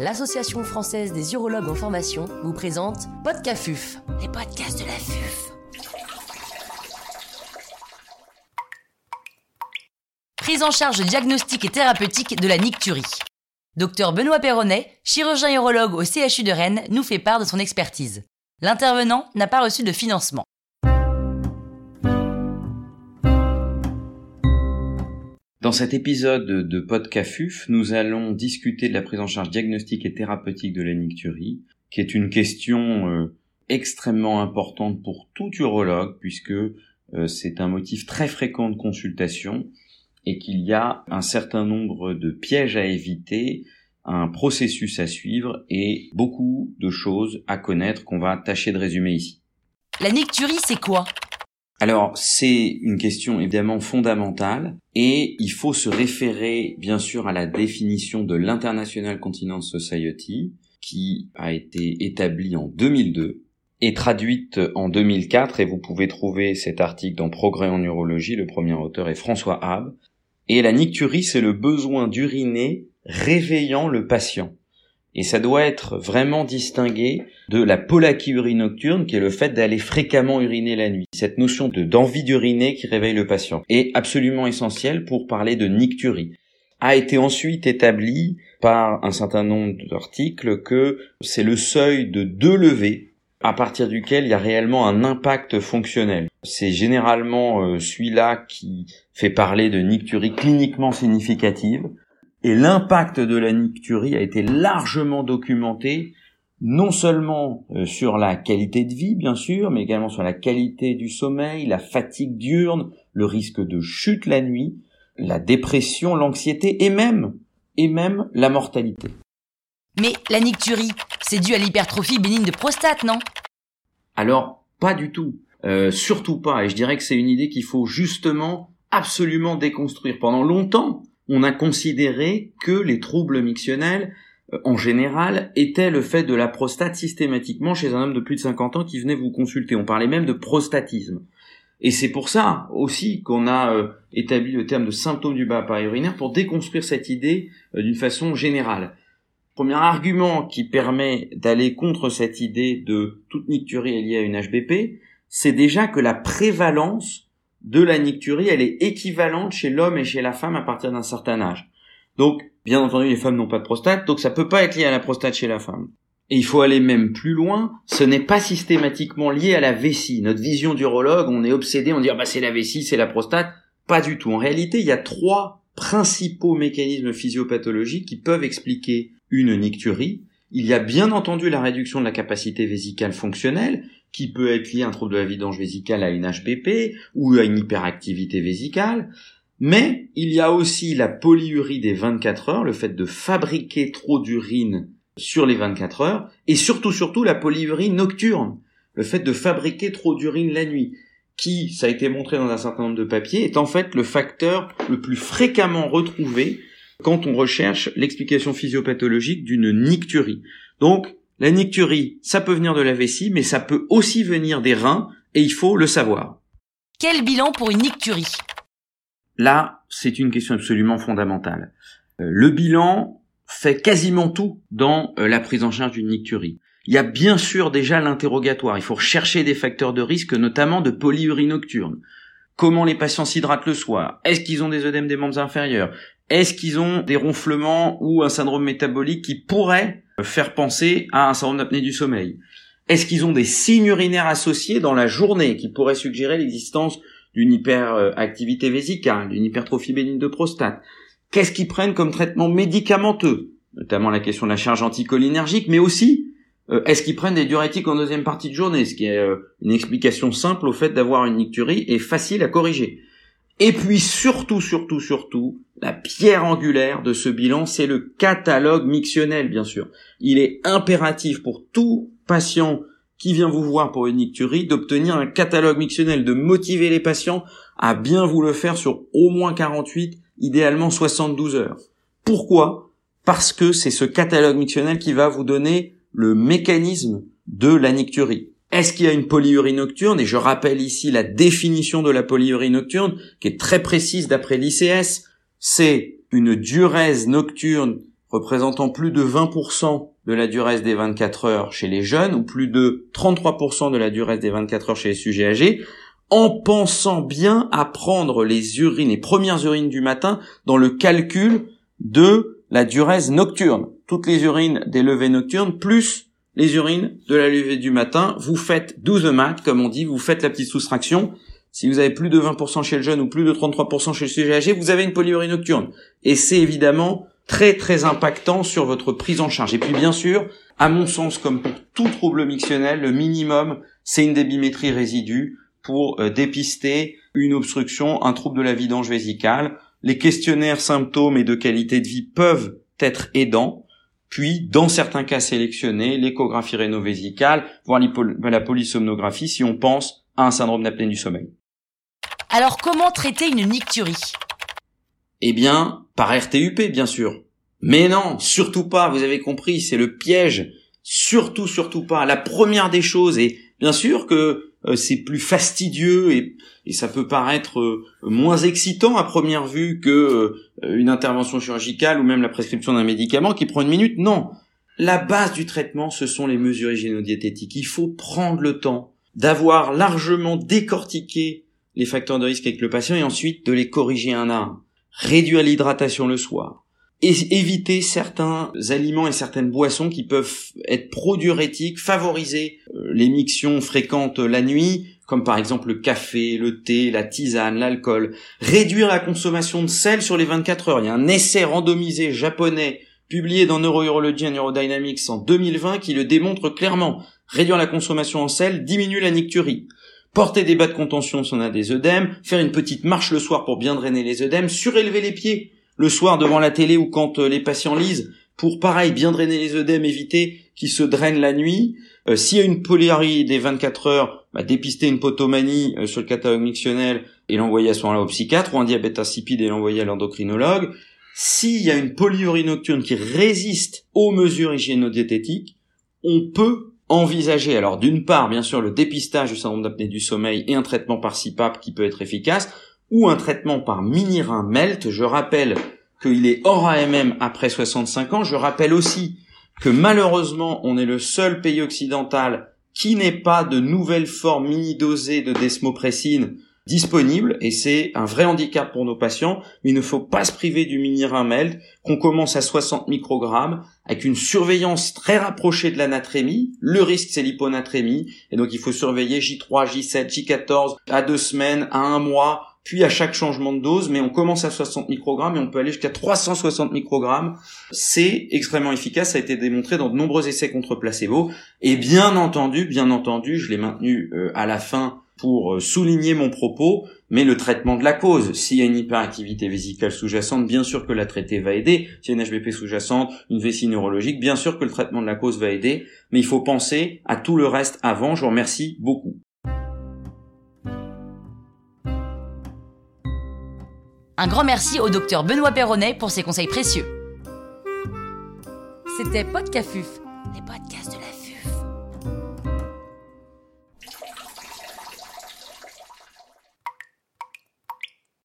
l'Association française des urologues en formation vous présente Podcafuf, les podcasts de la FUF. Prise en charge diagnostique et thérapeutique de la nicturie. Docteur Benoît Perronnet, chirurgien urologue au CHU de Rennes, nous fait part de son expertise. L'intervenant n'a pas reçu de financement. Dans cet épisode de Podcafuf, nous allons discuter de la prise en charge diagnostique et thérapeutique de la nicturie, qui est une question euh, extrêmement importante pour tout urologue, puisque euh, c'est un motif très fréquent de consultation et qu'il y a un certain nombre de pièges à éviter, un processus à suivre et beaucoup de choses à connaître qu'on va tâcher de résumer ici. La nicturie, c'est quoi? Alors, c'est une question évidemment fondamentale et il faut se référer bien sûr à la définition de l'International Continence Society qui a été établie en 2002 et traduite en 2004 et vous pouvez trouver cet article dans Progrès en neurologie, le premier auteur est François Hab. Et la nicturie, c'est le besoin d'uriner réveillant le patient. Et ça doit être vraiment distingué de la polachyurie nocturne, qui est le fait d'aller fréquemment uriner la nuit. Cette notion de d'envie d'uriner qui réveille le patient est absolument essentielle pour parler de nicturie. A été ensuite établi par un certain nombre d'articles que c'est le seuil de deux levées à partir duquel il y a réellement un impact fonctionnel. C'est généralement euh, celui-là qui fait parler de nicturie cliniquement significative, et l'impact de la nicturie a été largement documenté, non seulement euh, sur la qualité de vie, bien sûr, mais également sur la qualité du sommeil, la fatigue diurne, le risque de chute la nuit, la dépression, l'anxiété et même, et même la mortalité. Mais la nicturie, c'est dû à l'hypertrophie bénigne de prostate, non? Alors, pas du tout. Euh, surtout pas. Et je dirais que c'est une idée qu'il faut justement absolument déconstruire. Pendant longtemps, on a considéré que les troubles mictionnels, euh, en général, étaient le fait de la prostate systématiquement chez un homme de plus de 50 ans qui venait vous consulter. On parlait même de prostatisme. Et c'est pour ça aussi qu'on a euh, établi le terme de symptômes du bas appareil urinaire pour déconstruire cette idée euh, d'une façon générale. Premier argument qui permet d'aller contre cette idée de toute nicturie liée à une HBP, c'est déjà que la prévalence de la nicturie, elle est équivalente chez l'homme et chez la femme à partir d'un certain âge. Donc, bien entendu, les femmes n'ont pas de prostate, donc ça peut pas être lié à la prostate chez la femme. Et il faut aller même plus loin, ce n'est pas systématiquement lié à la vessie. Notre vision d'urologue, on est obsédé, on dit ah bah c'est la vessie, c'est la prostate. Pas du tout. En réalité, il y a trois principaux mécanismes physiopathologiques qui peuvent expliquer une nicturie. Il y a bien entendu la réduction de la capacité vésicale fonctionnelle, qui peut être lié à un trouble de la vidange vésicale à une HPP ou à une hyperactivité vésicale. Mais il y a aussi la polyurie des 24 heures, le fait de fabriquer trop d'urine sur les 24 heures, et surtout surtout la polyurie nocturne, le fait de fabriquer trop d'urine la nuit, qui, ça a été montré dans un certain nombre de papiers, est en fait le facteur le plus fréquemment retrouvé quand on recherche l'explication physiopathologique d'une nicturie. Donc, la nicturie, ça peut venir de la vessie, mais ça peut aussi venir des reins, et il faut le savoir. Quel bilan pour une nicturie Là, c'est une question absolument fondamentale. Euh, le bilan fait quasiment tout dans euh, la prise en charge d'une nicturie. Il y a bien sûr déjà l'interrogatoire. Il faut rechercher des facteurs de risque, notamment de polyurie nocturne. Comment les patients s'hydratent le soir? Est-ce qu'ils ont des œdèmes des membres inférieurs? Est-ce qu'ils ont des ronflements ou un syndrome métabolique qui pourrait faire penser à un syndrome d'apnée du sommeil. Est-ce qu'ils ont des signes urinaires associés dans la journée qui pourraient suggérer l'existence d'une hyperactivité vésicale, d'une hypertrophie bénigne de prostate? Qu'est-ce qu'ils prennent comme traitement médicamenteux? Notamment la question de la charge anticholinergique, mais aussi euh, est-ce qu'ils prennent des diurétiques en deuxième partie de journée? Ce qui est euh, une explication simple au fait d'avoir une nicturie et facile à corriger. Et puis surtout, surtout, surtout, la pierre angulaire de ce bilan, c'est le catalogue mictionnel, bien sûr. Il est impératif pour tout patient qui vient vous voir pour une nicturie d'obtenir un catalogue mictionnel, de motiver les patients à bien vous le faire sur au moins 48, idéalement 72 heures. Pourquoi? Parce que c'est ce catalogue mictionnel qui va vous donner le mécanisme de la nicturie. Est-ce qu'il y a une polyurie nocturne? Et je rappelle ici la définition de la polyurie nocturne, qui est très précise d'après l'ICS. C'est une diurèse nocturne représentant plus de 20% de la durée des 24 heures chez les jeunes ou plus de 33% de la durée des 24 heures chez les sujets âgés, en pensant bien à prendre les urines, les premières urines du matin dans le calcul de la durée nocturne. Toutes les urines des levées nocturnes plus les urines de la levée du matin. Vous faites 12 maths, comme on dit, vous faites la petite soustraction. Si vous avez plus de 20% chez le jeune ou plus de 33% chez le sujet âgé, vous avez une polyurie nocturne. Et c'est évidemment très très impactant sur votre prise en charge. Et puis bien sûr, à mon sens, comme pour tout trouble mictionnel, le minimum, c'est une débimétrie résidue pour euh, dépister une obstruction, un trouble de la vidange vésicale. Les questionnaires symptômes et de qualité de vie peuvent être aidants. Puis, dans certains cas sélectionnés, l'échographie rénovésicale, voire la polysomnographie si on pense à un syndrome d'apnée du sommeil. Alors, comment traiter une nicturie Eh bien, par RTUP, bien sûr. Mais non, surtout pas, vous avez compris, c'est le piège. Surtout, surtout pas. La première des choses, et bien sûr que euh, c'est plus fastidieux et, ça peut paraître euh, moins excitant à première vue que euh, une intervention chirurgicale ou même la prescription d'un médicament qui prend une minute. Non. La base du traitement, ce sont les mesures hygiéno-diététiques. Il faut prendre le temps d'avoir largement décortiqué les facteurs de risque avec le patient et ensuite de les corriger un à un. Réduire l'hydratation le soir, et éviter certains aliments et certaines boissons qui peuvent être pro-diurétiques, favoriser euh, l'émiction fréquente la nuit, comme par exemple le café, le thé, la tisane, l'alcool. Réduire la consommation de sel sur les 24 heures. Il y a un essai randomisé japonais publié dans Neurourology and Neurodynamics en 2020 qui le démontre clairement. Réduire la consommation en sel diminue la nicturie. Porter des bas de contention si on a des œdèmes, faire une petite marche le soir pour bien drainer les œdèmes, surélever les pieds le soir devant la télé ou quand euh, les patients lisent, pour pareil bien drainer les œdèmes, éviter qu'ils se drainent la nuit. Euh, s'il y a une polyarrie des 24 heures, bah, dépister une potomanie euh, sur le catalogue mictionnel et l'envoyer à ce moment-là au psychiatre, ou un diabète insipide et l'envoyer à l'endocrinologue. S'il y a une polyurie nocturne qui résiste aux mesures hygiéno-diététiques, on peut envisager, alors d'une part, bien sûr, le dépistage du syndrome d'apnée du sommeil et un traitement par CPAP qui peut être efficace, ou un traitement par mini-rein MELT. Je rappelle qu'il est hors AMM après 65 ans. Je rappelle aussi que malheureusement, on est le seul pays occidental qui n'ait pas de nouvelles formes mini-dosées de desmopressine disponibles et c'est un vrai handicap pour nos patients, mais il ne faut pas se priver du mini-rein MELT qu'on commence à 60 microgrammes avec une surveillance très rapprochée de la natrémie. Le risque c'est l'hyponatrémie et donc il faut surveiller J3, J7, J14 à deux semaines, à un mois puis à chaque changement de dose, mais on commence à 60 microgrammes et on peut aller jusqu'à 360 microgrammes. C'est extrêmement efficace, ça a été démontré dans de nombreux essais contre placebo. Et bien entendu, bien entendu, je l'ai maintenu euh, à la fin pour euh, souligner mon propos, mais le traitement de la cause. S'il y a une hyperactivité vésicale sous-jacente, bien sûr que la traiter va aider. S'il y a une HBP sous-jacente, une vessie neurologique, bien sûr que le traitement de la cause va aider, mais il faut penser à tout le reste avant. Je vous remercie beaucoup. Un grand merci au docteur Benoît Perronnet pour ses conseils précieux. C'était Podcafuf, les